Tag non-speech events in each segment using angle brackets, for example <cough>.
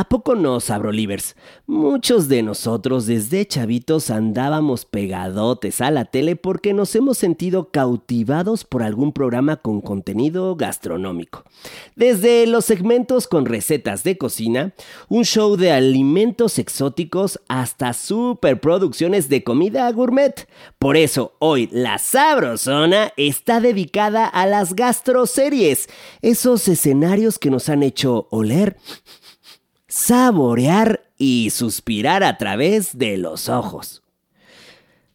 ¿A poco no, Sabrolivers? Muchos de nosotros desde chavitos andábamos pegadotes a la tele porque nos hemos sentido cautivados por algún programa con contenido gastronómico. Desde los segmentos con recetas de cocina, un show de alimentos exóticos hasta superproducciones de comida gourmet. Por eso hoy la Sabrosona está dedicada a las gastroseries, esos escenarios que nos han hecho oler saborear y suspirar a través de los ojos.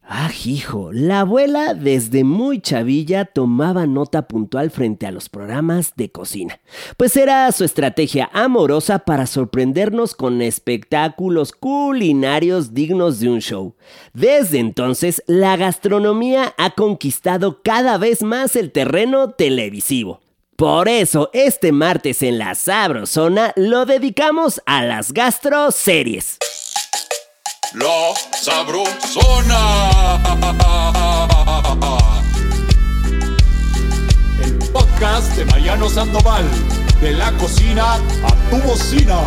Ah, hijo, la abuela desde muy chavilla tomaba nota puntual frente a los programas de cocina, pues era su estrategia amorosa para sorprendernos con espectáculos culinarios dignos de un show. Desde entonces, la gastronomía ha conquistado cada vez más el terreno televisivo. Por eso, este martes en la Sabrosona lo dedicamos a las gastroseries. La Sabrosona. El podcast de Mariano Sandoval. De la cocina a tu bocina.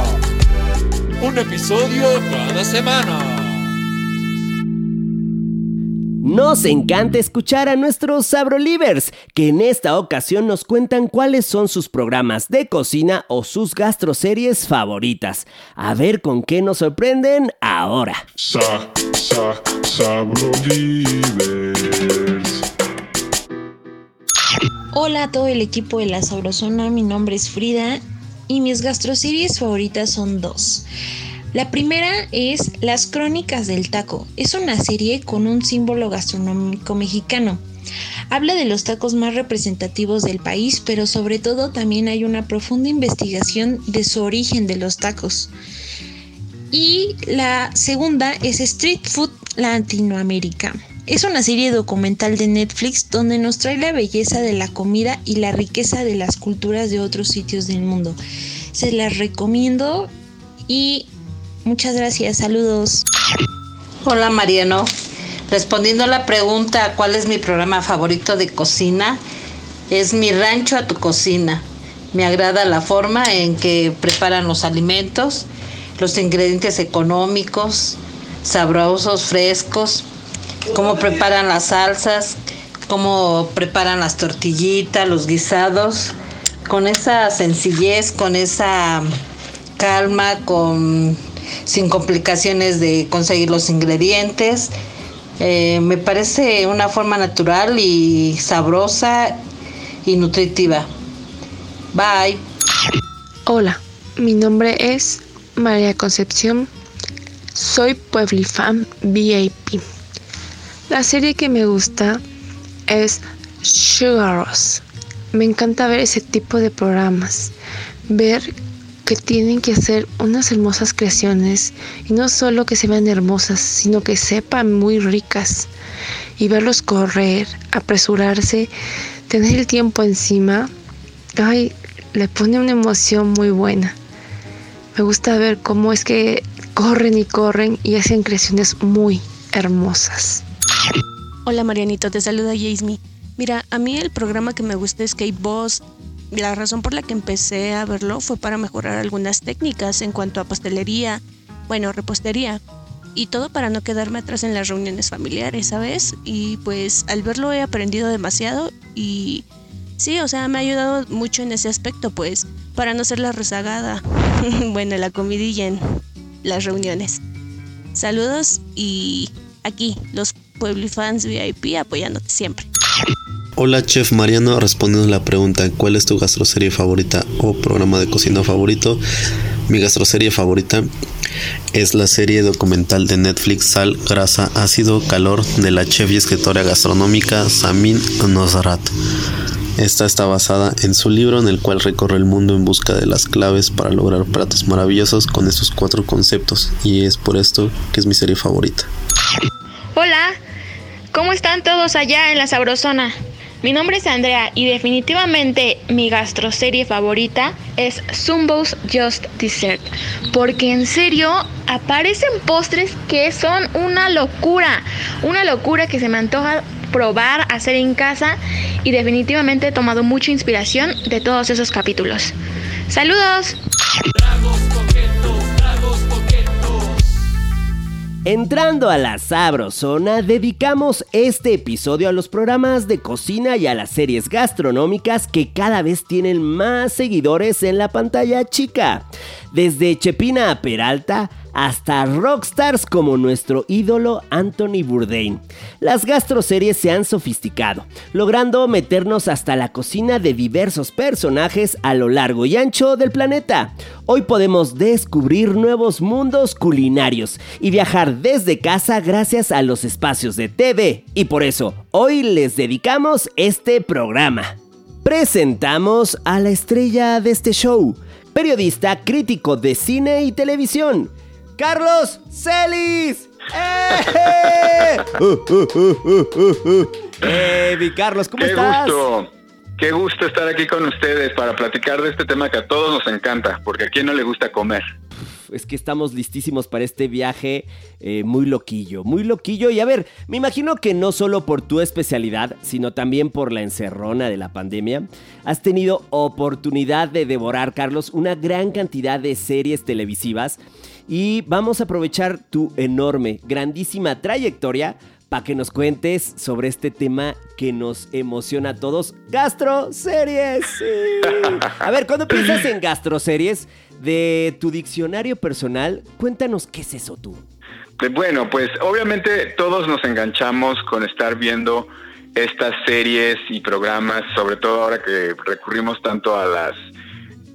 Un episodio cada semana. Nos encanta escuchar a nuestros Sabrolivers, que en esta ocasión nos cuentan cuáles son sus programas de cocina o sus gastroseries favoritas. A ver con qué nos sorprenden ahora. Sa, sa, Hola a todo el equipo de la Sabrosona, mi nombre es Frida y mis gastroseries favoritas son dos. La primera es Las Crónicas del Taco. Es una serie con un símbolo gastronómico mexicano. Habla de los tacos más representativos del país, pero sobre todo también hay una profunda investigación de su origen de los tacos. Y la segunda es Street Food Latinoamérica. Es una serie documental de Netflix donde nos trae la belleza de la comida y la riqueza de las culturas de otros sitios del mundo. Se las recomiendo y Muchas gracias, saludos. Hola Mariano, respondiendo a la pregunta cuál es mi programa favorito de cocina, es Mi Rancho a tu Cocina. Me agrada la forma en que preparan los alimentos, los ingredientes económicos, sabrosos, frescos, cómo preparan las salsas, cómo preparan las tortillitas, los guisados, con esa sencillez, con esa calma, con sin complicaciones de conseguir los ingredientes. Eh, me parece una forma natural y sabrosa y nutritiva. Bye. Hola, mi nombre es María Concepción. Soy Pueblifan VIP. La serie que me gusta es Sugaros. Me encanta ver ese tipo de programas. Ver que tienen que hacer unas hermosas creaciones y no solo que se vean hermosas, sino que sepan muy ricas y verlos correr, apresurarse, tener el tiempo encima, ay, le pone una emoción muy buena. Me gusta ver cómo es que corren y corren y hacen creaciones muy hermosas. Hola Marianito, te saluda Yasmi. Mira, a mí el programa que me gusta es Cake Boss, la razón por la que empecé a verlo fue para mejorar algunas técnicas en cuanto a pastelería, bueno, repostería, y todo para no quedarme atrás en las reuniones familiares, ¿sabes? Y pues al verlo he aprendido demasiado y sí, o sea, me ha ayudado mucho en ese aspecto, pues, para no ser la rezagada, <laughs> bueno, la comidilla en las reuniones. Saludos y aquí, los Pueblifans VIP apoyándote siempre. Hola Chef Mariano, respondiendo a la pregunta ¿cuál es tu gastroserie favorita o programa de cocina favorito? Mi gastroserie favorita es la serie documental de Netflix Sal, Grasa, Ácido, Calor de la chef y escritora gastronómica Samin Nosrat. Esta está basada en su libro en el cual recorre el mundo en busca de las claves para lograr platos maravillosos con estos cuatro conceptos y es por esto que es mi serie favorita. Hola, ¿cómo están todos allá en la Sabrosona? Mi nombre es Andrea y definitivamente mi gastroserie favorita es Zumbo's Just Dessert, porque en serio aparecen postres que son una locura, una locura que se me antoja probar, hacer en casa y definitivamente he tomado mucha inspiración de todos esos capítulos. ¡Saludos! Entrando a la Sabrosona, dedicamos este episodio a los programas de cocina y a las series gastronómicas que cada vez tienen más seguidores en la pantalla chica. Desde Chepina a Peralta hasta rockstars como nuestro ídolo Anthony Bourdain. Las gastroseries se han sofisticado, logrando meternos hasta la cocina de diversos personajes a lo largo y ancho del planeta. Hoy podemos descubrir nuevos mundos culinarios y viajar desde casa gracias a los espacios de TV. Y por eso, hoy les dedicamos este programa. Presentamos a la estrella de este show, periodista crítico de cine y televisión, Carlos Celis. ¡Eh! ¡Eh! mi Carlos, ¿cómo Qué estás? gusto. Qué gusto estar aquí con ustedes para platicar de este tema que a todos nos encanta, porque a quién no le gusta comer. Es que estamos listísimos para este viaje eh, muy loquillo, muy loquillo. Y a ver, me imagino que no solo por tu especialidad, sino también por la encerrona de la pandemia, has tenido oportunidad de devorar, Carlos, una gran cantidad de series televisivas. Y vamos a aprovechar tu enorme, grandísima trayectoria para que nos cuentes sobre este tema que nos emociona a todos, gastroseries. Sí. <laughs> A ver, cuando piensas en gastroseries de tu diccionario personal, cuéntanos qué es eso tú. Bueno, pues obviamente todos nos enganchamos con estar viendo estas series y programas, sobre todo ahora que recurrimos tanto a las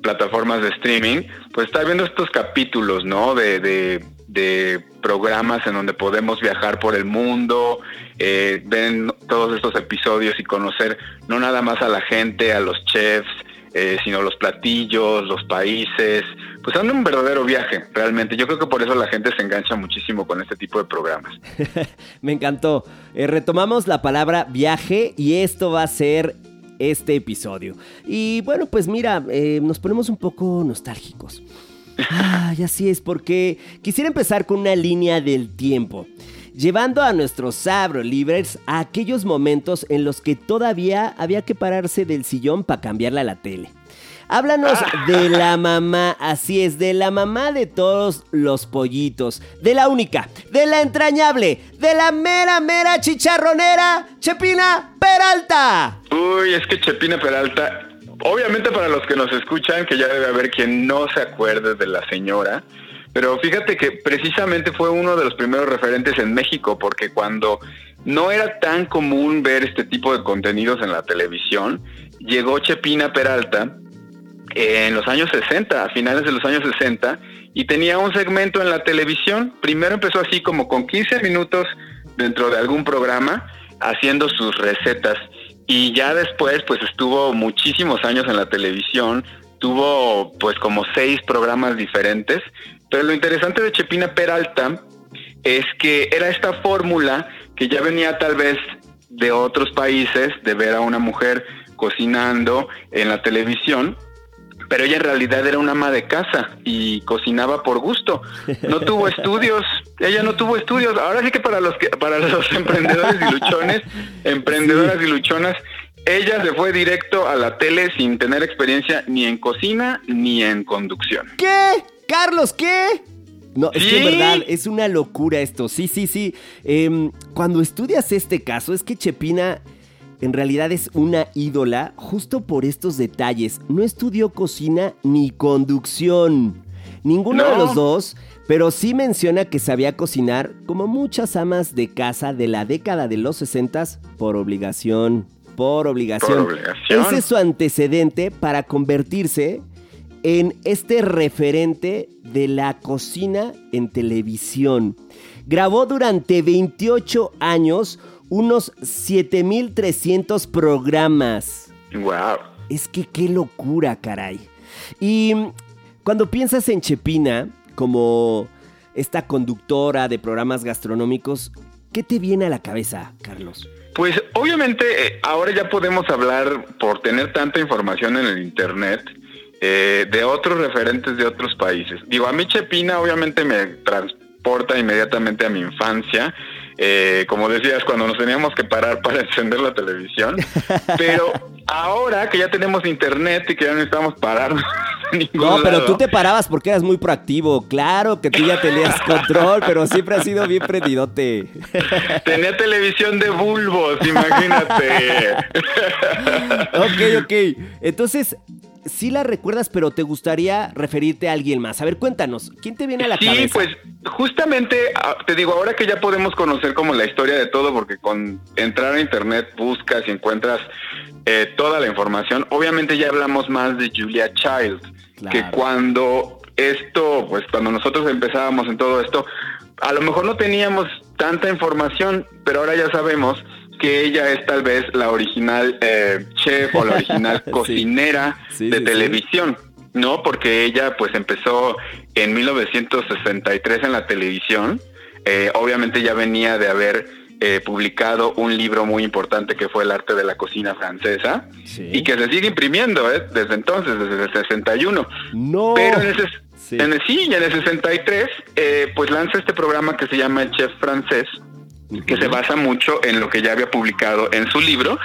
plataformas de streaming, pues estar viendo estos capítulos, ¿no? De, de, de programas en donde podemos viajar por el mundo, eh, ven todos estos episodios y conocer no nada más a la gente, a los chefs, eh, sino los platillos, los países, pues son un verdadero viaje, realmente. Yo creo que por eso la gente se engancha muchísimo con este tipo de programas. <laughs> Me encantó. Eh, retomamos la palabra viaje y esto va a ser este episodio. Y bueno, pues mira, eh, nos ponemos un poco nostálgicos. Ay, así es, porque quisiera empezar con una línea del tiempo. Llevando a nuestros Sabro Libres a aquellos momentos en los que todavía había que pararse del sillón para cambiarle a la tele. Háblanos de la mamá, así es, de la mamá de todos los pollitos, de la única, de la entrañable, de la mera, mera chicharronera, Chepina Peralta. Uy, es que Chepina Peralta, obviamente para los que nos escuchan, que ya debe haber quien no se acuerde de la señora, pero fíjate que precisamente fue uno de los primeros referentes en México, porque cuando no era tan común ver este tipo de contenidos en la televisión, llegó Chepina Peralta en los años 60, a finales de los años 60, y tenía un segmento en la televisión. Primero empezó así como con 15 minutos dentro de algún programa, haciendo sus recetas. Y ya después, pues estuvo muchísimos años en la televisión, tuvo pues como seis programas diferentes. Pero lo interesante de Chepina Peralta es que era esta fórmula que ya venía tal vez de otros países, de ver a una mujer cocinando en la televisión, pero ella en realidad era una ama de casa y cocinaba por gusto. No tuvo estudios, ella no tuvo estudios. Ahora sí que para los que para los <laughs> emprendedores y luchones, emprendedoras y luchonas, ella se fue directo a la tele sin tener experiencia ni en cocina ni en conducción. ¿Qué? Carlos, ¿qué? No, es que Sí. verdad es una locura esto. Sí, sí, sí. Em, cuando estudias este caso, es que Chepina en realidad es una ídola justo por estos detalles. No estudió cocina ni conducción. Ninguno de los dos, pero sí menciona que sabía cocinar como muchas amas de casa de la década de los 60 por obligación. Por obligación. Por obligación. Ese es su antecedente para convertirse en este referente de la cocina en televisión. Grabó durante 28 años unos 7300 programas. Wow. Es que qué locura, caray. Y cuando piensas en Chepina como esta conductora de programas gastronómicos, ¿qué te viene a la cabeza, Carlos? Pues obviamente eh, ahora ya podemos hablar por tener tanta información en el internet eh, de otros referentes de otros países. Digo, a mí Chepina obviamente me transporta inmediatamente a mi infancia. Eh, como decías, cuando nos teníamos que parar para <laughs> encender la televisión. Pero ahora que ya tenemos internet y que ya no necesitamos parar. <laughs> No, pero tú te parabas porque eras muy proactivo. Claro que tú ya tenías <laughs> control, pero siempre has sido bien prendidote. Tenía televisión de bulbos, imagínate. ok, ok. Entonces, sí la recuerdas, pero te gustaría referirte a alguien más. A ver, cuéntanos, ¿quién te viene a la cabeza? Sí, pues justamente, ah, te digo, ahora que ya podemos conocer como la historia de todo, porque con entrar a internet buscas y encuentras eh, toda la información, obviamente ya hablamos más de Julia Child, que cuando esto, pues cuando nosotros empezábamos en todo esto, a lo mejor no teníamos tanta información, pero ahora ya sabemos que ella es tal vez la original eh, chef o la original <laughs> cocinera de televisión. No, porque ella pues empezó en 1963 en la televisión. Eh, obviamente ya venía de haber eh, publicado un libro muy importante que fue El arte de la cocina francesa y que se sigue imprimiendo desde entonces, desde el 61. No. Pero en ese, sí. En el, en el 63 pues lanza este programa que se llama El Chef Francés que se basa mucho en lo que ya había publicado en su libro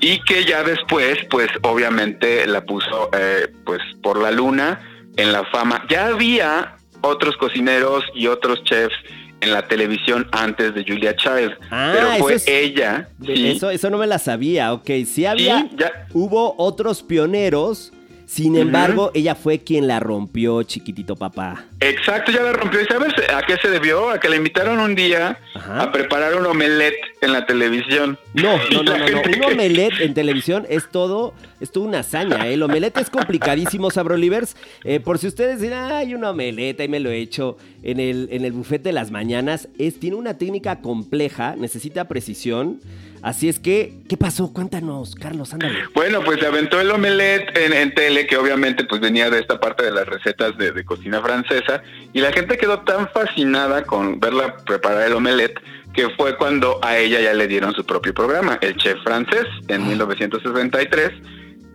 y que ya después, pues obviamente la puso eh, pues por la luna en la fama. Ya había otros cocineros y otros chefs en la televisión antes de Julia Child, ah, pero fue ella. Eso, eso no me la sabía, ok. Sí había, ya. hubo otros pioneros sin embargo, ella fue quien la rompió, chiquitito papá. Exacto, ya la rompió. ¿Y sabes a qué se debió? A que le invitaron un día a preparar un omelette en la televisión. No, no, no, no, no. Un omelette en televisión es todo, es toda una hazaña. ¿eh? El omelette es complicadísimo, Sabrolivers. Eh, por si ustedes dirán, ay, un omelette, ahí me lo he hecho en el, en el buffet de las mañanas. Es, tiene una técnica compleja, necesita precisión. Así es que, ¿qué pasó? Cuéntanos, Carlos, ándale. Bueno, pues se aventó el omelette en, tele, que obviamente pues venía de esta parte de las recetas de, cocina francesa, y la gente quedó tan fascinada con verla preparar el omelette que fue cuando a ella ya le dieron su propio programa, el Chef Francés, en 1963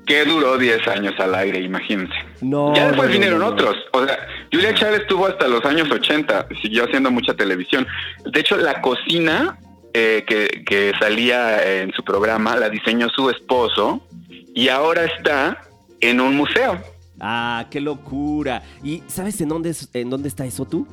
que duró 10 años al aire, imagínense. No, ya después vinieron otros. O sea, Julia Chávez estuvo hasta los años 80, siguió haciendo mucha televisión. De hecho, la cocina eh, que, salía en su programa, la diseñó su esposo y ahora está en un museo. Ah, qué locura. ¿Y sabes en dónde, en dónde está eso tú?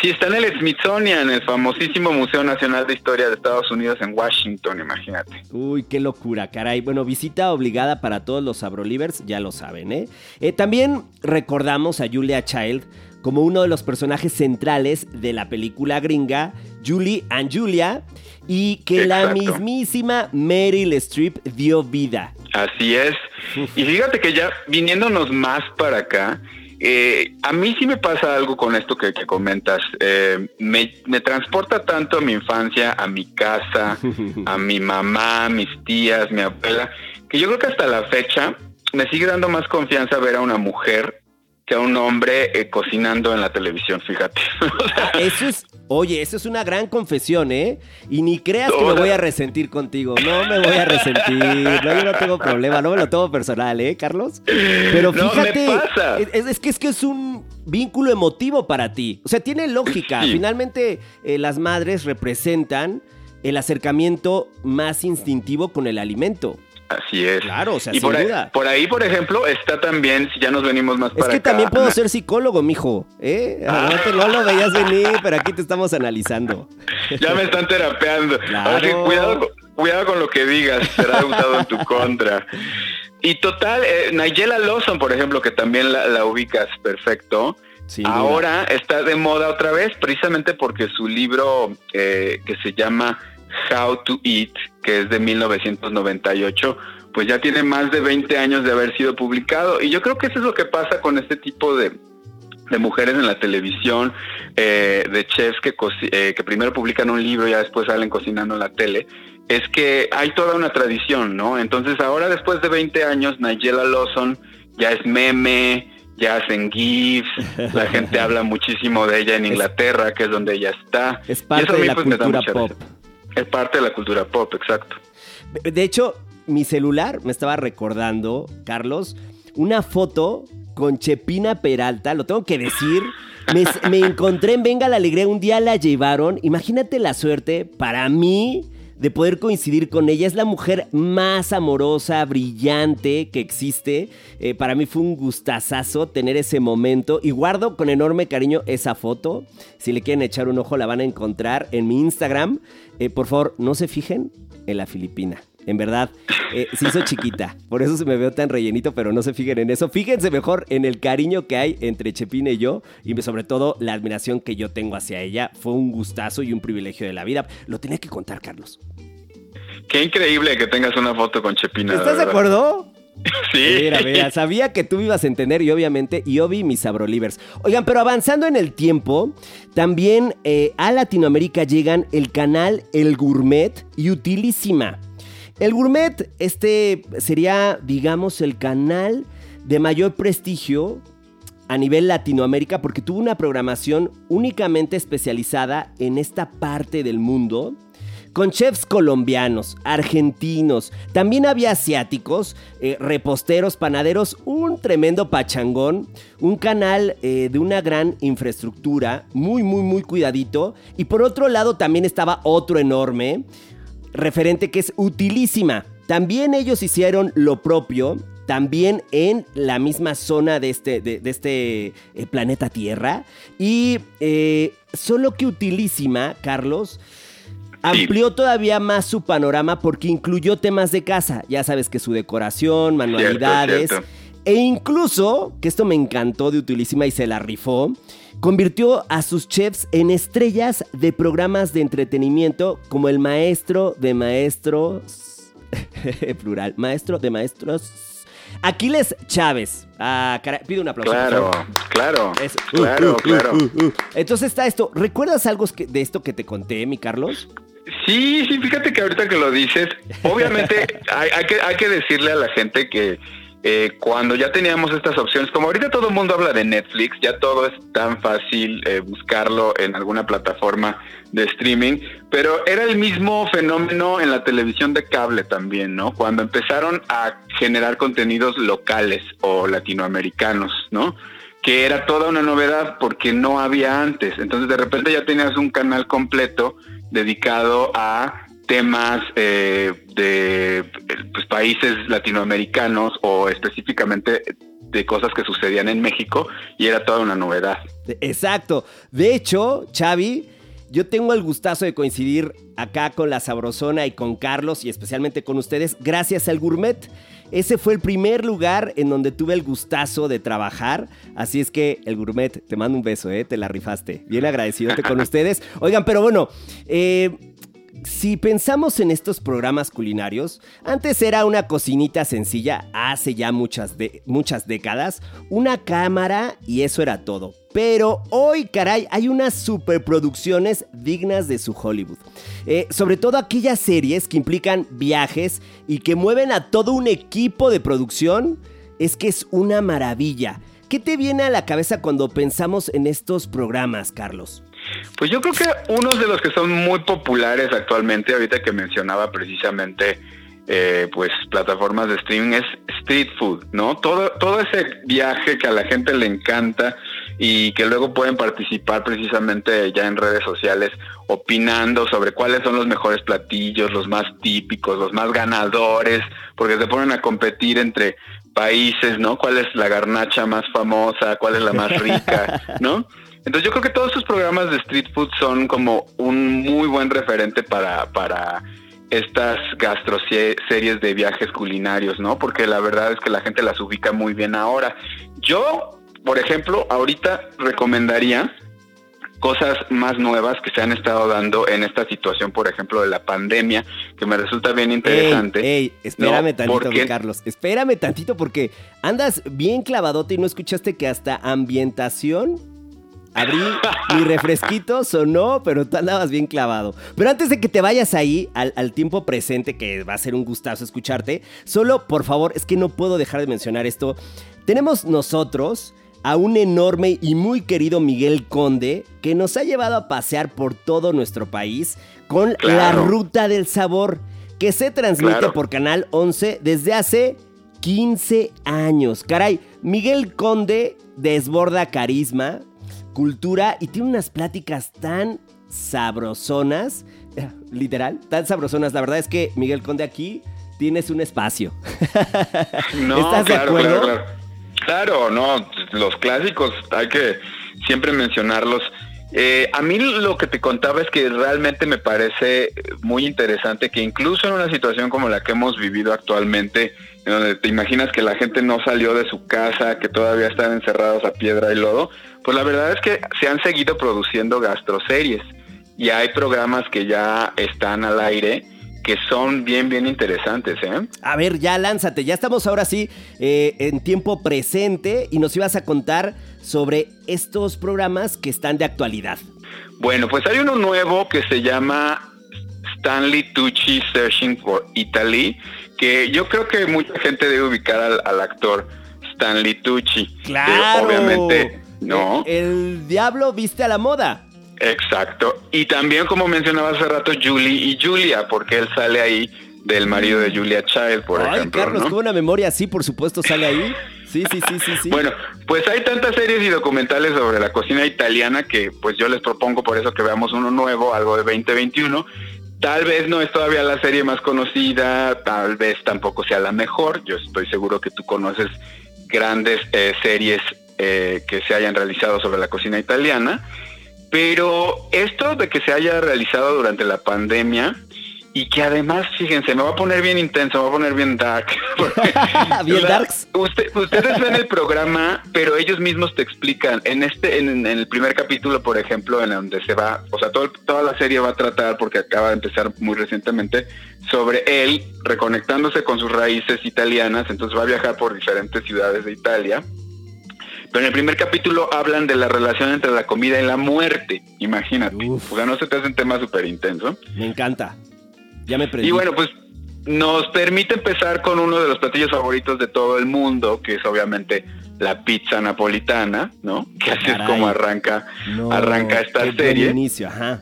Sí, está en el Smithsonian, el famosísimo Museo Nacional de Historia de Estados Unidos en Washington, imagínate. Uy, qué locura, caray. Bueno, visita obligada para todos los Abrolivers, ya lo saben, ¿eh? eh también recordamos a Julia Child como uno de los personajes centrales de la película gringa Julie and Julia y que la mismísima Meryl Streep dio vida. Así es. <laughs> Y fíjate que ya viniéndonos más para acá, eh, a mí sí me pasa algo con esto que, comentas. Eh, me, me, transporta tanto a mi infancia, a mi casa, <laughs> a mi mamá, mis tías, mi abuela, que yo creo que hasta la fecha me sigue dando más confianza ver a una mujer que a un hombre eh, cocinando en la televisión, fíjate. <laughs> Ah, eso es, oye, eso es una gran confesión, ¿eh? Y ni creas que me voy a resentir contigo. No me voy a resentir. No, yo no tengo problema, no me lo tengo personal, ¿eh, Carlos? Pero fíjate, Es, que es que es un vínculo emotivo para ti. O sea, tiene lógica. Finalmente, eh, las madres representan el acercamiento más instintivo con el alimento. Así es. Claro, o sea, y sin por, duda. Ahí, por ahí, por ejemplo, está también, si ya nos venimos más para Es que también puedo ser psicólogo, mijo. ¿eh? Ah. No, lo veías venir, pero aquí te estamos analizando. Ya me están terapeando. Claro. cuidado, cuidado con lo que digas, será usado en tu contra. Y total, eh, Nigella Lawson, por ejemplo, que también la, ubicas perfecto, ahora está de moda otra vez, precisamente porque su libro eh, que se llama How to Eat, que es de 1998, pues ya tiene más de 20 años de haber sido publicado. Y yo creo que eso es lo que pasa con este tipo de, mujeres en la televisión, eh, de chefs que, eh, que primero publican un libro y ya después salen cocinando en la tele, es que hay toda una tradición, ¿no? Entonces ahora después de 20 años, Nigella Lawson ya es meme, ya hacen GIFs, la gente <laughs> habla muchísimo de ella en Inglaterra, que es donde ella está. Es parte de la pues, cultura pop. Es parte de la cultura pop, exacto. De hecho, mi celular me estaba recordando, Carlos, una foto con Chepina Peralta, lo tengo que decir. Me, encontré en Venga la Alegría, un día la llevaron. Imagínate la suerte para mí de poder coincidir con ella. Es la mujer más amorosa, brillante que existe. Eh, para mí fue un gustazazo tener ese momento y guardo con enorme cariño esa foto. Si le quieren echar un ojo la van a encontrar en mi Instagram. Eh, por favor, no se fijen en la Filipina. En verdad, eh, se hizo chiquita. Por eso se me veo tan rellenito, pero no se fijen en eso. Fíjense mejor en el cariño que hay entre Chepina y yo. Y sobre todo la admiración que yo tengo hacia ella. Fue un gustazo y un privilegio de la vida. Lo tenía que contar, Carlos. Qué increíble que tengas una foto con Chepina. ¿Estás de, acuerdo? <laughs> Sí. Mira, mira, sabía que tú ibas a entender y obviamente yo vi mis sabrolivers. Oigan, pero avanzando en el tiempo, también eh, a Latinoamérica llegan el canal El Gourmet y Utilísima. El Gourmet, este sería, digamos, el canal de mayor prestigio a nivel Latinoamérica porque tuvo una programación únicamente especializada en esta parte del mundo con chefs colombianos, argentinos, también había asiáticos, eh, reposteros, panaderos, un tremendo pachangón, un canal eh, de una gran infraestructura, muy, muy, muy cuidadito. Y por otro lado también estaba otro enorme, referente que es utilísima. También ellos hicieron lo propio, también en la misma zona de este, de, este eh, planeta Tierra. Y solo que utilísima, Carlos, Amplió todavía más su panorama porque incluyó temas de casa. Ya sabes que su decoración, manualidades. E incluso, que esto me encantó de Utilísima y se la rifó, convirtió a sus chefs en estrellas de programas de entretenimiento como el maestro de maestros. <laughs> plural, maestro de maestros. Aquiles Chávez. Ah, pido un aplauso. Claro, claro. claro, uh, uh, claro. Uh, Entonces está esto. ¿Recuerdas algo de esto que te conté, mi Carlos? Sí, sí, fíjate que ahorita que lo dices, obviamente <laughs> hay, que, hay que decirle a la gente que eh, cuando ya teníamos estas opciones, como ahorita todo el mundo habla de Netflix, ya todo es tan fácil eh, buscarlo en alguna plataforma de streaming, pero era el mismo fenómeno en la televisión de cable también, ¿no? Cuando empezaron a generar contenidos locales o latinoamericanos, ¿no? Que era toda una novedad porque no había antes. Entonces de repente ya tenías un canal completo dedicado a temas eh, de pues, países latinoamericanos o específicamente de cosas que sucedían en México y era toda una novedad. Exacto. De hecho, Xavi, yo tengo el gustazo de coincidir acá con la Sabrosona y con Carlos y especialmente con ustedes gracias al Gourmet. Ese fue el primer lugar en donde tuve el gustazo de trabajar. Así es que el gourmet, te mando un beso, ¿eh? te la rifaste. Bien agradecido con <laughs> ustedes. Oigan, pero bueno, eh, si pensamos en estos programas culinarios, antes era una cocinita sencilla, hace ya muchas, muchas décadas, una cámara y eso era todo. Pero hoy, caray, hay unas superproducciones dignas de su Hollywood. Eh, sobre todo aquellas series que implican viajes y que mueven a todo un equipo de producción, es que es una maravilla. ¿Qué te viene a la cabeza cuando pensamos en estos programas, Carlos? Pues yo creo que unos de los que son muy populares actualmente, ahorita que mencionaba precisamente eh, pues plataformas de streaming es street food, ¿no? Todo, todo ese viaje que a la gente le encanta y que luego pueden participar precisamente ya en redes sociales opinando sobre cuáles son los mejores platillos, los más típicos, los más ganadores, porque se ponen a competir entre países, ¿no? ¿Cuál es la garnacha más famosa? ¿Cuál es la más rica? <laughs> ¿No? Entonces yo creo que todos estos programas de street food son como un muy buen referente para, para estas gastroseries de viajes culinarios, ¿no? Porque la verdad es que la gente las ubica muy bien ahora. Yo, por ejemplo, ahorita recomendaría cosas más nuevas que se han estado dando en esta situación, por ejemplo, de la pandemia, que me resulta bien interesante. Ey, espérame tantito, Carlos, espérame tantito porque andas bien clavadote y no escuchaste que hasta ambientación Abrí mi refresquito, sonó, pero tú andabas bien clavado. Pero antes de que te vayas ahí, al, tiempo presente, que va a ser un gustazo escucharte, solo por favor, es que no puedo dejar de mencionar esto. Tenemos nosotros a un enorme y muy querido Miguel Conde que nos ha llevado a pasear por todo nuestro país con la Ruta del Sabor, que se transmite por Canal 11 desde hace 15 años. Caray, Miguel Conde desborda carisma, cultura y tiene unas pláticas tan sabrosonas, <laughs> literal, tan sabrosonas. La verdad es que Miguel Conde aquí tienes un espacio. <laughs> No, ¿Estás de claro, acuerdo? Claro, claro. Claro, no, los clásicos hay que siempre mencionarlos. Eh, a mí lo que te contaba es que realmente me parece muy interesante que incluso en una situación como la que hemos vivido actualmente, en donde te imaginas que la gente no salió de su casa, que todavía están encerrados a piedra y lodo, pues la verdad es que se han seguido produciendo gastroseries y hay programas que ya están al aire que son bien, bien interesantes, ¿eh? A ver, ya lánzate, ya estamos ahora sí eh, en tiempo presente y nos ibas a contar sobre estos programas que están de actualidad. Bueno, pues hay uno nuevo que se llama Stanley Tucci Searching for Italy, que yo creo que mucha gente debe ubicar al, al actor Stanley Tucci. que ¡Claro! obviamente, ¿no? El, el diablo viste a la moda. Exacto. Y también, como mencionaba hace rato, Julie y Julia, porque él sale ahí del marido de Julia Child, por Ay, ejemplo. Carlos, ¿no? con una memoria así, por supuesto, sale ahí. Sí, sí, sí, sí, sí. Bueno, pues hay tantas series y documentales sobre la cocina italiana que pues yo les propongo por eso que veamos uno nuevo, algo de 2021. Tal vez no es todavía la serie más conocida, tal vez tampoco sea la mejor. Yo estoy seguro que tú conoces grandes eh, series eh, que se hayan realizado sobre la cocina italiana. Pero esto de que se haya realizado durante la pandemia y que además, fíjense, me va a poner bien intenso, me va a poner bien dark. <laughs> <laughs> Bien darks. usted- ustedes ven el programa, pero ellos mismos te explican. En este, en, en el primer capítulo, por ejemplo, en donde se va, o sea, todo, toda la serie va a tratar, porque acaba de empezar muy recientemente, sobre él reconectándose con sus raíces italianas. Entonces va a viajar por diferentes ciudades de Italia. Pero en el primer capítulo hablan de la relación entre la comida y la muerte. Imagínate. Uf. O sea, no se te hace un tema súper intenso. Me encanta. Ya me prendí. Y bueno, pues nos permite empezar con uno de los platillos favoritos de todo el mundo, que es obviamente la pizza napolitana, ¿no? Que así es como arranca, No, arranca esta qué buen serie. inicio, ajá.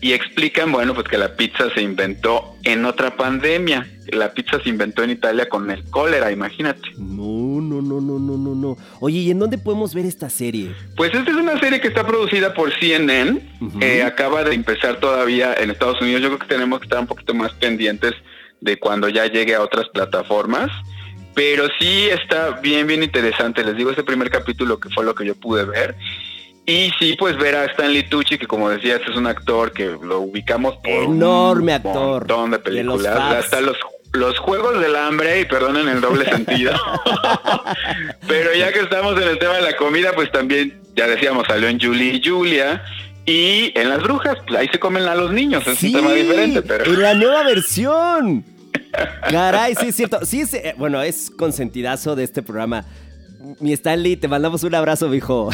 Y explican, bueno, pues que la pizza se inventó en otra pandemia. La pizza se inventó en Italia con el cólera, imagínate. No, no, no, no, no, no, no. Oye, ¿y en dónde podemos ver esta serie? Pues esta es una serie que está producida por CNN. Eh, acaba de empezar todavía en Estados Unidos. Yo creo que tenemos que estar un poquito más pendientes de cuando ya llegue a otras plataformas. Pero sí está bien, bien interesante. Les digo, ese primer capítulo que fue lo que yo pude ver. Y sí, pues ver a Stanley Tucci, que como decías, es un actor que lo ubicamos por Enorme un actor. montón de De los películas. Fabs. Hasta los, los Juegos del Hambre, y perdonen el doble sentido. <laughs> Pero ya que estamos en el tema de la comida, pues también, ya decíamos, salió en Julie y Julia. Y en Las Brujas, pues ahí se comen a los niños. Es un tema diferente, pero... En la <laughs> nueva versión. Caray, sí es cierto. Sí, es, eh, bueno, es consentidazo de este programa. Mi Stanley, te mandamos un abrazo, mijo.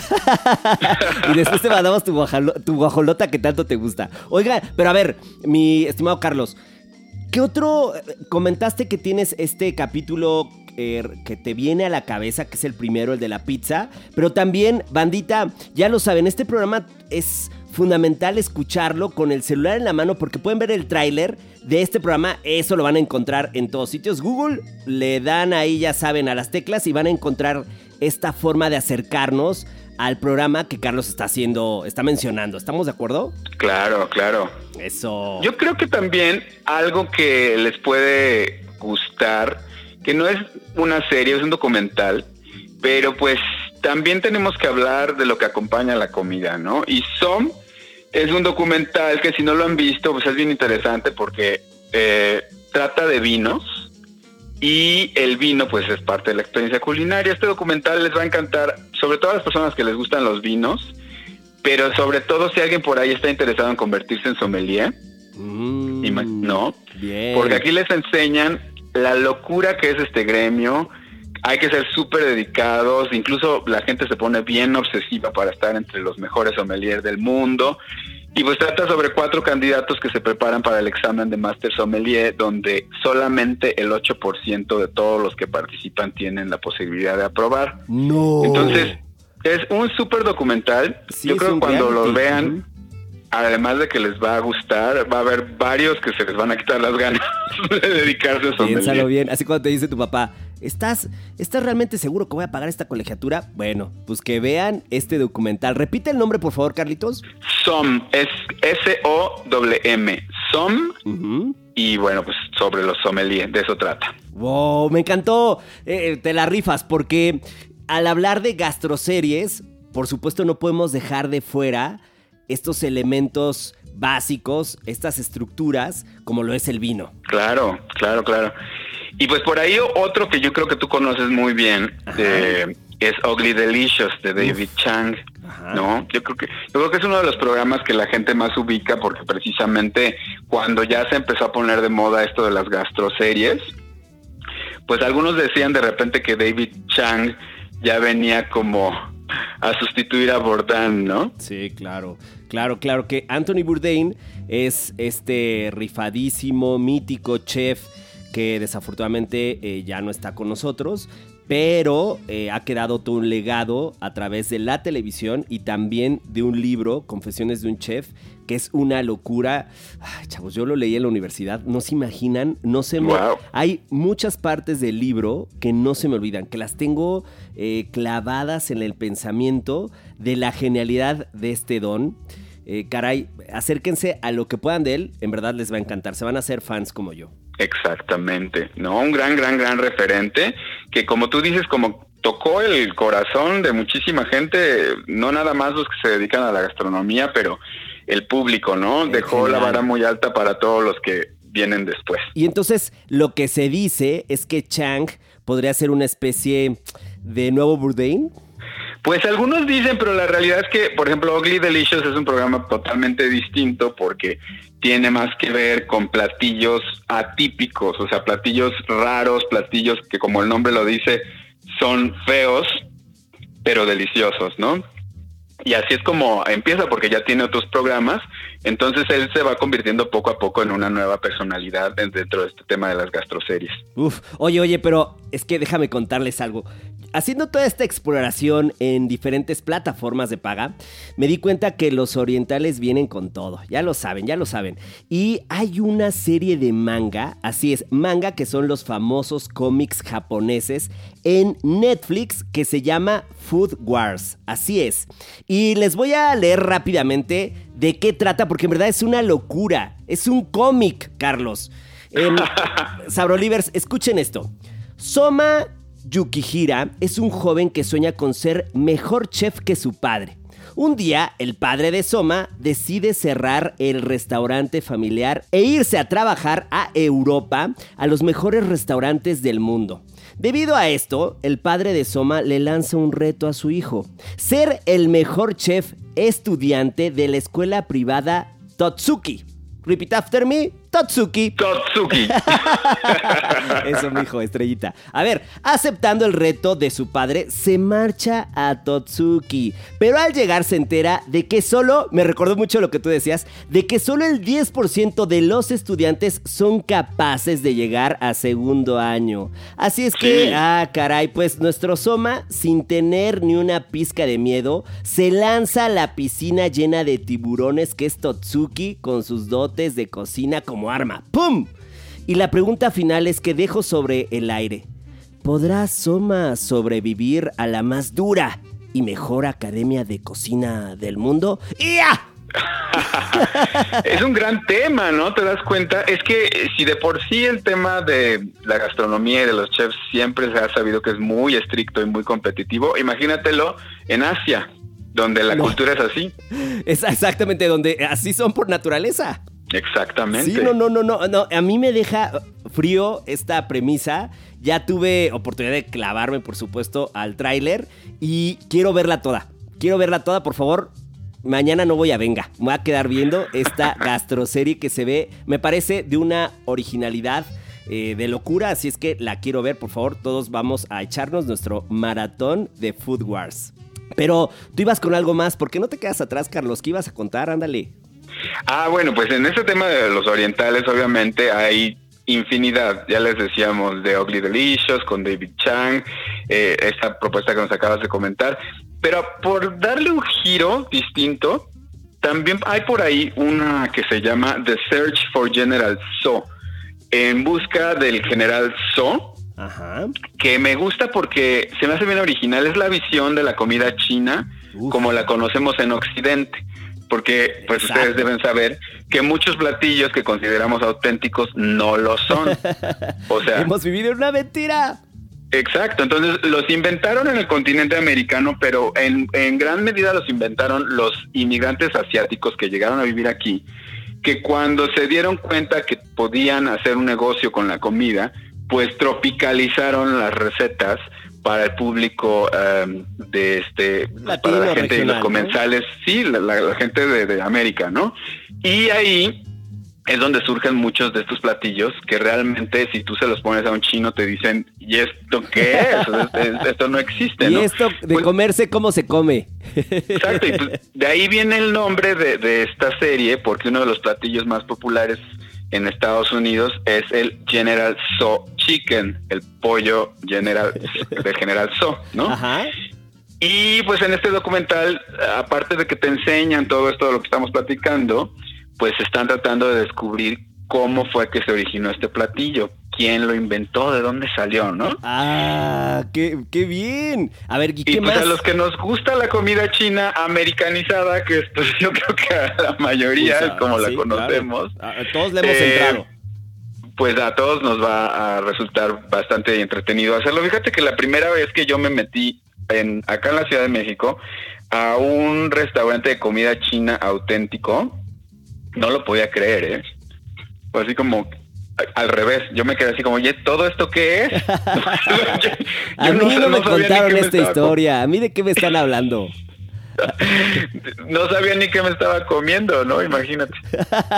<laughs> y después te mandamos tu, guajolota que tanto te gusta. Oiga, pero a ver, mi estimado Carlos, ¿qué otro comentaste que tienes este capítulo eh, que te viene a la cabeza, que es el primero, el de la pizza? Pero también, bandita, ya lo saben, este programa es fundamental escucharlo con el celular en la mano porque pueden ver el tráiler de este programa. Eso lo van a encontrar en todos sitios. Google le dan ahí, ya saben, a las teclas y van a encontrar esta forma de acercarnos al programa que Carlos está haciendo, está mencionando. ¿Estamos de acuerdo? Claro, claro. Eso. Yo creo que también algo que les puede gustar, que no es una serie, es un documental, pero pues también tenemos que hablar de lo que acompaña la comida, ¿no? Y Som es un documental que si no lo han visto, pues es bien interesante porque eh, trata de vinos y el vino pues es parte de la experiencia culinaria. Este documental les va a encantar, sobre todo a las personas que les gustan los vinos, pero sobre todo si alguien por ahí está interesado en convertirse en sommelier, Mm, ¿no? Bien. Porque aquí les enseñan la locura que es este gremio. Hay que ser súper dedicados, incluso la gente se pone bien obsesiva para estar entre los mejores sommeliers del mundo. Y pues trata sobre cuatro candidatos que se preparan para el examen de Master Sommelier, donde solamente el 8% de todos los que participan tienen la posibilidad de aprobar. No. Entonces, es un súper documental. Sí, Yo creo que cuando lo vean, además de que les va a gustar, va a haber varios que se les van a quitar las ganas <laughs> de dedicarse a sommelier. Piénsalo bien, así cuando te dice tu papá, ¿estás, ¿estás realmente seguro que voy a pagar esta colegiatura? Bueno, pues que vean este documental. Repite el nombre, por favor, Carlitos. SOM, es S-O-M, SOM. Y bueno, pues sobre los sommeliers, de eso trata. Wow, me encantó. Eh, te la rifas, porque al hablar de gastroseries, por supuesto no podemos dejar de fuera estos elementos básicos, estas estructuras, como lo es el vino. Claro, claro, claro. Y pues por ahí otro que yo creo que tú conoces muy bien eh, es Ugly Delicious de David Chang, ¿no? Yo creo que yo creo que es uno de los programas que la gente más ubica porque precisamente cuando ya se empezó a poner de moda esto de las gastroseries, pues algunos decían de repente que David Chang ya venía como a sustituir a Bourdain, ¿no? Sí, claro. Claro, claro que Anthony Bourdain es este rifadísimo, mítico chef que desafortunadamente eh, ya no está con nosotros, pero eh, ha quedado todo un legado a través de la televisión y también de un libro, Confesiones de un Chef, que es una locura. Ay, chavos, yo lo leí en la universidad, no se imaginan, no se me... Hay muchas partes del libro que no se me olvidan, que las tengo eh, clavadas en el pensamiento de la genialidad de este don. Eh, caray, acérquense a lo que puedan de él, en verdad les va a encantar, se van a hacer fans como yo. Exactamente, ¿no? Un gran, gran, gran referente que como tú dices, como tocó el corazón de muchísima gente, no nada más los que se dedican a la gastronomía, pero el público, ¿no? Dejó la vara muy alta para todos los que vienen después. Y entonces lo que se dice es que Chang podría ser una especie de nuevo Bourdain. Pues algunos dicen, pero la realidad es que, por ejemplo, Ugly Delicious es un programa totalmente distinto porque tiene más que ver con platillos atípicos, o sea, platillos raros, platillos que como el nombre lo dice, son feos, pero deliciosos, ¿no? Y así es como empieza, porque ya tiene otros programas, entonces él se va convirtiendo poco a poco en una nueva personalidad dentro de este tema de las gastroseries. Uf, oye, oye, pero es que déjame contarles algo. Haciendo toda esta exploración en diferentes plataformas de paga, me di cuenta que los orientales vienen con todo, ya lo saben, ya lo saben. Y hay una serie de manga, así es, manga que son los famosos cómics japoneses en Netflix que se llama Food Wars, así es. Y les voy a leer rápidamente de qué trata, porque en verdad es una locura, es un cómic, Carlos. <laughs> Eh, Sabrolivers, escuchen esto. Soma Yukihira es un joven que sueña con ser mejor chef que su padre. Un día, el padre de Soma decide cerrar el restaurante familiar e irse a trabajar a Europa, a los mejores restaurantes del mundo. Debido a esto, el padre de Soma le lanza un reto a su hijo, ser el mejor chef estudiante de la escuela privada Totsuki. Repeat after me, Totsuki. Totsuki. <laughs> Eso, mijo, estrellita. A ver, aceptando el reto de su padre, se marcha a Totsuki. Pero al llegar se entera de que solo, me recordó mucho lo que tú decías, de que solo el 10% de los estudiantes son capaces de llegar a segundo año. Así es que, ah, caray, pues nuestro Soma, sin tener ni una pizca de miedo, se lanza a la piscina llena de tiburones que es Totsuki con sus dotes de cocina como arma. ¡Pum! Y la pregunta final es que dejo sobre el aire. ¿Podrá Soma sobrevivir a la más dura y mejor academia de cocina del mundo? ¡Ya! <laughs> es un gran tema, ¿no? ¿Te das cuenta? Es que si de por sí el tema de la gastronomía y de los chefs siempre se ha sabido que es muy estricto y muy competitivo, imagínatelo en Asia, donde la cultura es así. Es exactamente donde así son por naturaleza. Exactamente. Sí, no, no, no, no, no. A mí me deja frío esta premisa. Ya tuve oportunidad de clavarme, por supuesto, al tráiler y quiero verla toda. Quiero verla toda, por favor. Mañana no voy a venga. Me voy a quedar viendo esta <laughs> gastroserie que se ve, me parece, de una originalidad eh, de locura. Así es que la quiero ver, por favor. Todos vamos a echarnos nuestro maratón de Food Wars. Pero tú ibas con algo más. ¿Por qué no te quedas atrás, Carlos? ¿Qué ibas a contar? Ándale. Ah, bueno, pues en este tema de los orientales, obviamente hay infinidad, ya les decíamos, de Ugly Delicious con David Chang, eh, esta propuesta que nos acabas de comentar, pero por darle un giro distinto, también hay por ahí una que se llama The Search for General So, en busca del General So, que me gusta porque se me hace bien original, es la visión de la comida china como la conocemos en Occidente porque pues ustedes deben saber que muchos platillos que consideramos auténticos no lo son. <laughs> O sea, hemos vivido una mentira. Exacto, entonces los inventaron en el continente americano, pero en, en gran medida los inventaron los inmigrantes asiáticos que llegaron a vivir aquí, que cuando se dieron cuenta que podían hacer un negocio con la comida, pues tropicalizaron las recetas para el público em, de este para la gente de los comensales sí la, gente de, América no y ahí es donde surgen muchos de estos platillos que realmente si tú se los pones a un chino te dicen y esto qué es esto no existe <laughs> y esto de pues comerse cómo se come <laughs> exacto y pues, de ahí viene el nombre de, de esta serie porque uno de los platillos más populares en Estados Unidos es el General So Chicken, el pollo general <laughs> de General So, ¿no? Ajá. Y pues en este documental, aparte de que te enseñan todo esto de lo que estamos platicando, pues están tratando de descubrir cómo fue que se originó este platillo, quién lo inventó, de dónde salió, ¿no? Ah, qué, qué bien. A ver, ¿y, qué pues más? a los que nos gusta la comida china americanizada, que esto <laughs> yo creo que a la mayoría como la conocemos. A todos le hemos eh, entrado. Pues a todos nos va a resultar bastante entretenido hacerlo. Fíjate que la primera vez que yo me metí en acá en la Ciudad de México a un restaurante de comida china auténtico, no lo podía creer, ¿eh? Pues así como al revés, yo me quedé así como, oye, ¿todo esto qué es? <laughs> <laughs> a mí no, me contaron esta historia, a mí de qué me están hablando. <laughs> no sabía ni qué me estaba comiendo, ¿no? Imagínate.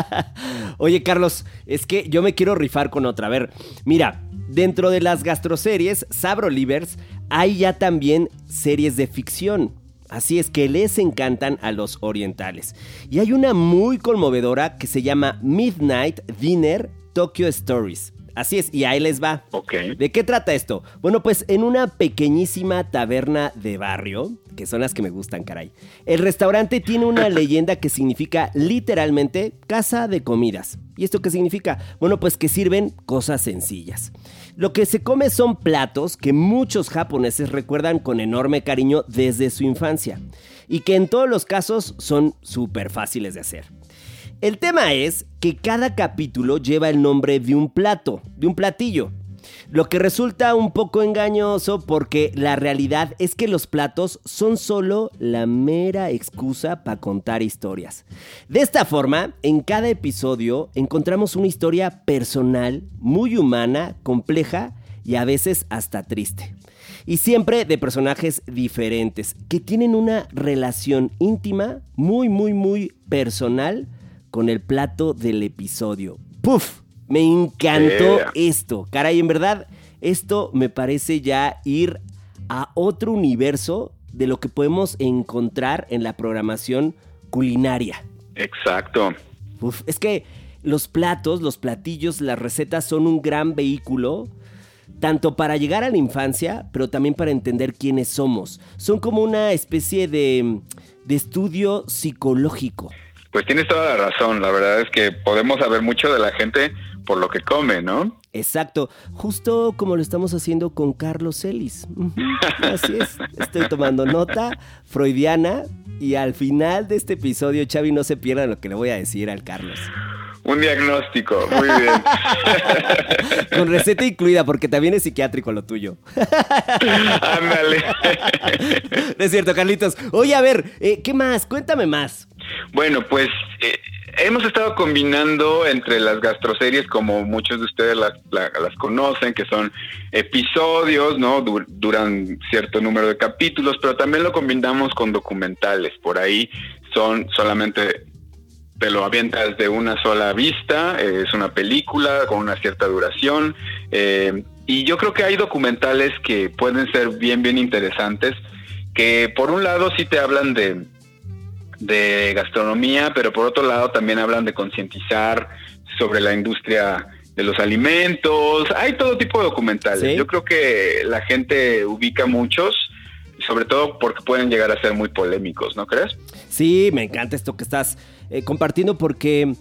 <laughs> Oye, Carlos, es que yo me quiero rifar con otra. A ver, mira, dentro de las gastroseries, Sabro Livers, hay ya también series de ficción. Así es que les encantan a los orientales. Y hay una muy conmovedora que se llama Midnight Dinner Tokyo Stories. Así es, y ahí les va. Ok. ¿De qué trata esto? Bueno, pues en una pequeñísima taberna de barrio, que son las que me gustan, caray. El restaurante tiene una <laughs> leyenda que significa literalmente casa de comidas. ¿Y esto qué significa? Bueno, pues que sirven cosas sencillas. Lo que se come son platos que muchos japoneses recuerdan con enorme cariño desde su infancia y que en todos los casos son súper fáciles de hacer. El tema es que cada capítulo lleva el nombre de un plato, de un platillo. Lo que resulta un poco engañoso porque la realidad es que los platos son solo la mera excusa para contar historias. De esta forma, en cada episodio encontramos una historia personal, muy humana, compleja y a veces hasta triste. Y siempre de personajes diferentes, que tienen una relación íntima, muy, muy, muy personal con el plato del episodio. ¡Puf! Me encantó esto. Caray, en verdad, esto me parece ya ir a otro universo de lo que podemos encontrar en la programación culinaria. Exacto. Uf, es que los platos, los platillos, las recetas son un gran vehículo tanto para llegar a la infancia, pero también para entender quiénes somos. Son como una especie de, de estudio psicológico. Pues tienes toda la razón, la verdad es que podemos saber mucho de la gente por lo que come, ¿no? Exacto, justo como lo estamos haciendo con Carlos Ellis. Así es, estoy tomando nota freudiana y al final de este episodio, Xavi, no se pierda lo que le voy a decir al Carlos. Un diagnóstico, muy bien. <laughs> Con receta incluida, porque también es psiquiátrico lo tuyo. Ándale. <laughs> es cierto, Carlitos. Oye, a ver, eh, ¿qué más? Cuéntame más. Bueno, pues eh, hemos estado combinando entre las gastroseries, como muchos de ustedes las, las conocen, que son episodios, ¿no? duran cierto número de capítulos, pero también lo combinamos con documentales. Por ahí son solamente te lo avientas de una sola vista, eh, es una película con una cierta duración. Eh, y yo creo que hay documentales que pueden ser bien, bien interesantes, que por un lado sí te hablan de, de gastronomía, pero por otro lado también hablan de concientizar sobre la industria de los alimentos. Hay todo tipo de documentales. Yo creo que la gente ubica muchos sobre todo porque pueden llegar a ser muy polémicos, ¿no crees? Sí, me encanta esto que estás eh, compartiendo porque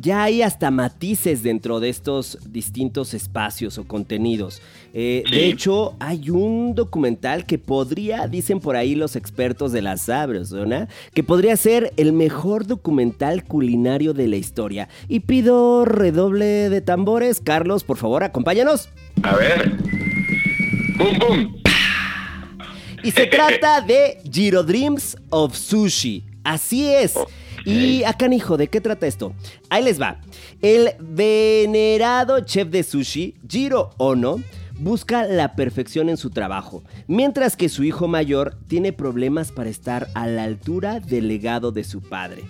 ya hay hasta matices dentro de estos distintos espacios o contenidos. Eh, de hecho, hay un documental que podría, dicen por ahí los expertos de la Sabrosona, que podría ser el mejor documental culinario de la historia. Y pido redoble de tambores. Carlos, por favor, acompáñanos. A ver. ¡Bum, bum! Y se trata de Giro Dreams of Sushi. Así es. Y acá, hijo, ¿de qué trata esto? Ahí les va. El venerado chef de sushi, Jiro Ono, busca la perfección en su trabajo, mientras que su hijo mayor tiene problemas para estar a la altura del legado de su padre.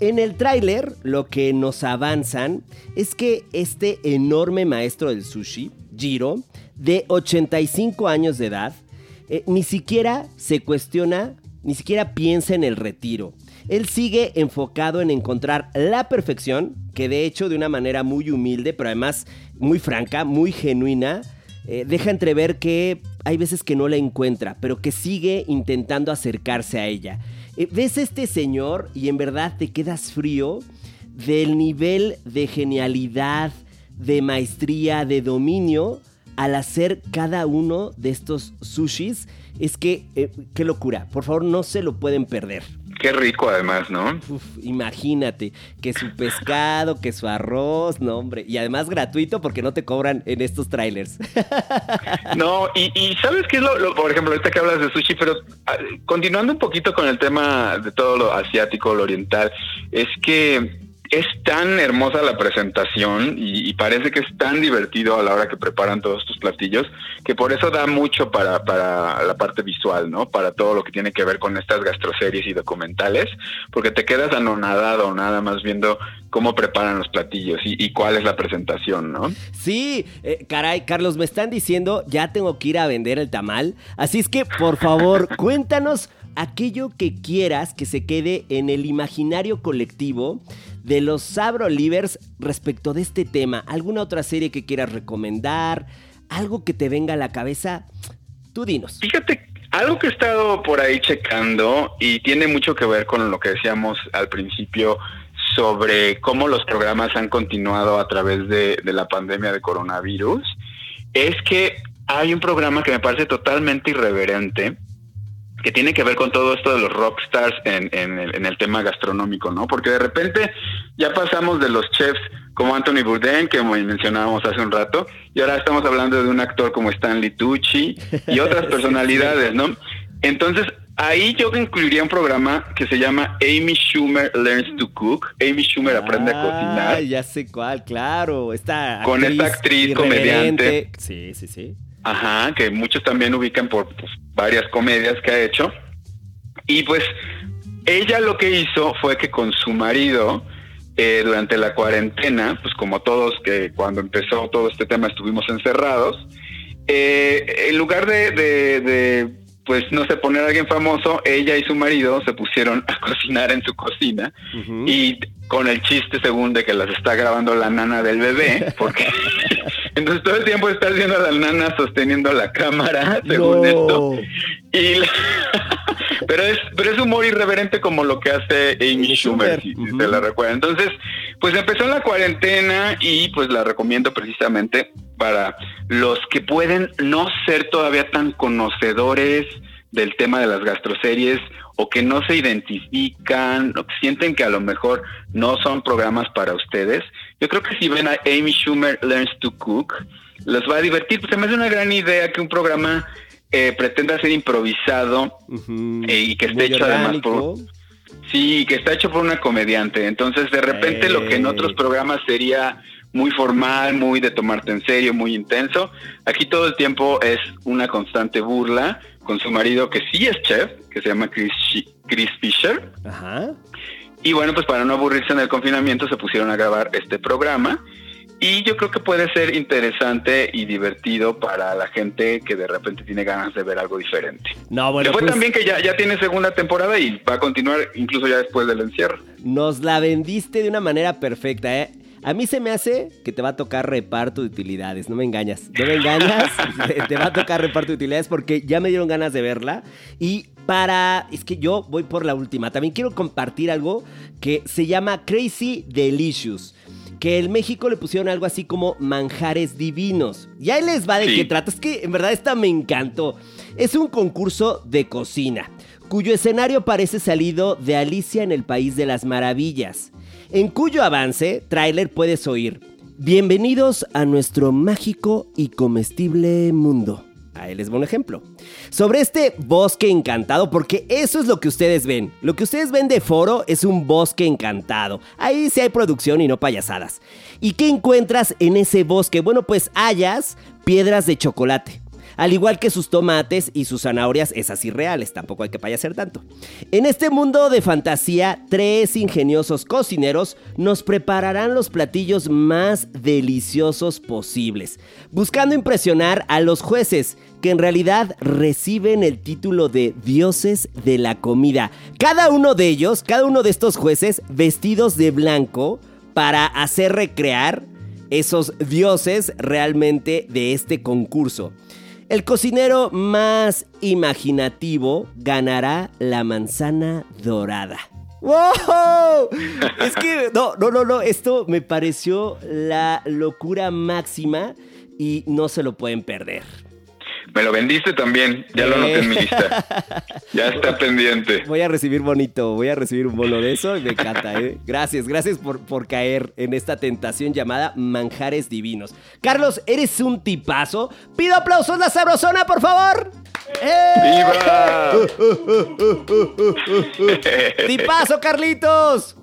En el tráiler lo que nos avanzan es que este enorme maestro del sushi, Jiro, de 85 años de edad, eh, ni siquiera se cuestiona, ni siquiera piensa en el retiro. Él sigue enfocado en encontrar la perfección, que de hecho de una manera muy humilde, pero además muy franca, muy genuina, eh, deja entrever que hay veces que no la encuentra, pero que sigue intentando acercarse a ella. Eh, ves este señor y en verdad te quedas frío del nivel de genialidad, de maestría, de dominio al hacer cada uno de estos sushis. Es que, eh, qué locura, por favor no se lo pueden perder. Qué rico además, ¿no? imagínate, que su pescado, que su arroz, no hombre, y además gratuito porque no te cobran en estos trailers. <laughs> No, y, ¿sabes qué es lo, por ejemplo, ahorita que hablas de sushi, pero ah, continuando un poquito con el tema de todo lo asiático, lo oriental, es que es tan hermosa la presentación y, parece que es tan divertido a la hora que preparan todos tus platillos que por eso da mucho para, para la parte visual, ¿no? Para todo lo que tiene que ver con estas gastroseries y documentales, porque te quedas anonadado nada más viendo cómo preparan los platillos y, cuál es la presentación, ¿no? Sí, eh, caray, Carlos, me están diciendo ya tengo que ir a vender el tamal, así es que por favor <laughs> cuéntanos aquello que quieras que se quede en el imaginario colectivo de los Sabro Livers respecto de este tema. ¿Alguna otra serie que quieras recomendar? ¿Algo que te venga a la cabeza? Tú dinos. Fíjate, algo que he estado por ahí checando y tiene mucho que ver con lo que decíamos al principio sobre cómo los programas han continuado a través de, de la pandemia de coronavirus, es que hay un programa que me parece totalmente irreverente, que tiene que ver con todo esto de los rockstars en, en, el, en el tema gastronómico, ¿no? Porque de repente ya pasamos de los chefs como Anthony Bourdain, que mencionábamos hace un rato, y ahora estamos hablando de un actor como Stanley Tucci y otras <laughs> personalidades, ¿no? Entonces, ahí yo incluiría un programa que se llama Amy Schumer Learns to Cook. Amy Schumer aprende a cocinar. ya sé cuál, claro. Esta con esta actriz comediante. Sí, sí, sí. Ajá, que muchos también ubican por pues, varias comedias que ha hecho. Y pues ella lo que hizo fue que con su marido, eh, durante la cuarentena, pues como todos que cuando empezó todo este tema estuvimos encerrados, eh, en lugar de, de, pues no sé, poner a alguien famoso, ella y su marido se pusieron <laughs> a cocinar en su cocina y con el chiste según de que las está grabando la nana del bebé, porque <laughs> entonces todo el tiempo está haciendo la nana sosteniendo la cámara, <laughs> según esto. Y <laughs> pero es pero es humor irreverente como lo que hace Amy Schumer, si, se la recuerda. Entonces, pues empezó la cuarentena y pues la recomiendo precisamente para los que pueden no ser todavía tan conocedores del tema de las gastroseries o que no se identifican o que sienten que a lo mejor no son programas para ustedes, yo creo que si ven a Amy Schumer Learns to Cook, les va a divertir. Pues se me hace una gran idea que un programa eh, pretenda ser improvisado eh, y que esté hecho además por... Sí, que está hecho por una comediante. Entonces, de repente, lo que en otros programas sería muy formal, muy de tomarte en serio, muy intenso. Aquí todo el tiempo es una constante burla con su marido, que sí es chef, que se llama Chris, Chris Fisher. Ajá. Y bueno, pues para no aburrirse en el confinamiento se pusieron a grabar este programa. Y yo creo que puede ser interesante y divertido para la gente que de repente tiene ganas de ver algo diferente. No, bueno. fue pues también que ya, ya tiene segunda temporada y va a continuar incluso ya después del encierro. Nos la vendiste de una manera perfecta, ¿eh? A mí se me hace que te va a tocar reparto de utilidades. No me engañas. No me engañas. <laughs> te va a tocar reparto de utilidades porque ya me dieron ganas de verla. Y para... Es que yo voy por la última. También quiero compartir algo que se llama Crazy Delicious que en México le pusieron algo así como manjares divinos. Y ahí les va de qué trata. Es que en verdad esta me encantó. Es un concurso de cocina, cuyo escenario parece salido de Alicia en el País de las Maravillas, en cuyo avance, tráiler puedes oír. Bienvenidos a nuestro mágico y comestible mundo. Ahí les voy un ejemplo. Sobre este bosque encantado, porque eso es lo que ustedes ven. Lo que ustedes ven de foro es un bosque encantado. Ahí sí hay producción y no payasadas. ¿Y qué encuentras en ese bosque? Bueno, pues hayas piedras de chocolate. Al igual que sus tomates y sus zanahorias, esas irreales, tampoco hay que payasear tanto. En este mundo de fantasía, tres ingeniosos cocineros nos prepararán los platillos más deliciosos posibles, buscando impresionar a los jueces, que en realidad reciben el título de dioses de la comida. Cada uno de ellos, cada uno de estos jueces, vestidos de blanco para hacer recrear esos dioses realmente de este concurso. El cocinero más imaginativo ganará la manzana dorada. ¡Wow! Es que, no, no, no, no, esto me pareció la locura máxima y no se lo pueden perder. Me lo vendiste también, ya lo anoté en mi lista. Ya está pendiente. Voy a recibir bonito, voy a recibir un bolo de eso y me encanta, ¿eh? Gracias, gracias por, por caer en esta tentación llamada manjares divinos. Carlos, eres un tipazo. Pido aplausos la sabrosona, por favor. ¡Eh! ¡Viva! <laughs> ¡Tipazo, Carlitos!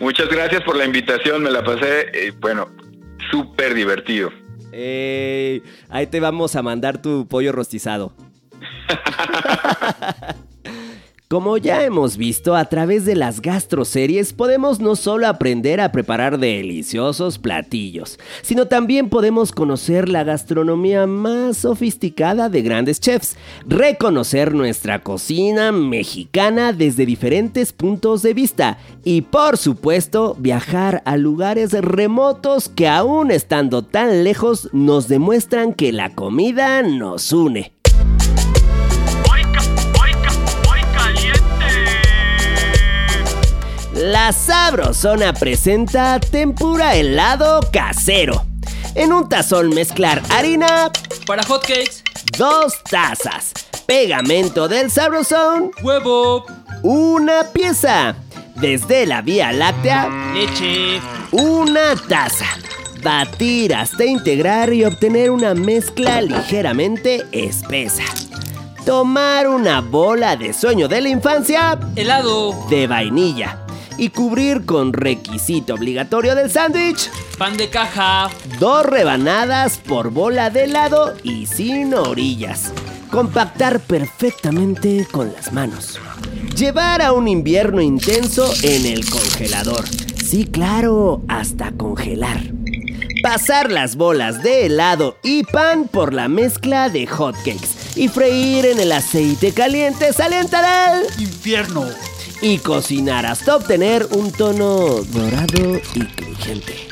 Muchas gracias por la invitación, me la pasé, eh, bueno, súper divertido. Ahí te vamos a mandar tu pollo rostizado. <laughs> Como ya hemos visto, a través de las gastroseries podemos no solo aprender a preparar deliciosos platillos, sino también podemos conocer la gastronomía más sofisticada de grandes chefs, reconocer nuestra cocina mexicana desde diferentes puntos de vista y por supuesto viajar a lugares remotos que aún estando tan lejos nos demuestran que la comida nos une. La Sabrosona presenta tempura helado casero. En un tazón mezclar harina. Para hotcakes, dos tazas, pegamento del Sabrosón, huevo, una pieza. Desde la Vía Láctea, leche, una taza. Batir hasta integrar y obtener una mezcla ligeramente espesa. Tomar una bola de sueño de la infancia. Helado, de vainilla y cubrir con requisito obligatorio del sándwich pan de caja, dos rebanadas por bola de helado y sin orillas. Compactar perfectamente con las manos. Llevar a un invierno intenso en el congelador. Sí, claro, hasta congelar. Pasar las bolas de helado y pan por la mezcla de hotcakes y freír en el aceite caliente saliente del infierno, y cocinar hasta obtener un tono dorado y crujiente.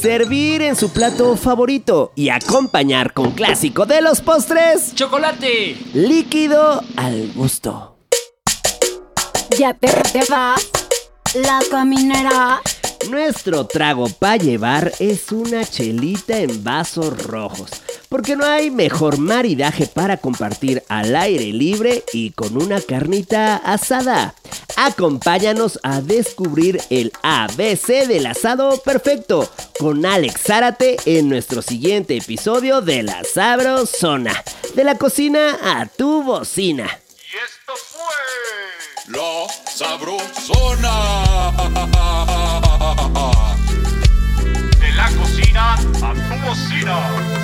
Servir en su plato favorito y acompañar con clásico de los postres, chocolate, líquido al gusto. Ya te, te vas, la caminera. Nuestro trago para llevar es una chelita en vasos rojos, porque no hay mejor maridaje para compartir al aire libre y con una carnita asada. Acompáñanos a descubrir el ABC del asado perfecto con Alex Zárate en nuestro siguiente episodio de La Sabrosona, de la cocina a tu bocina. Y esto fue La Sabrosona. <laughs> De la cocina a tu bocina.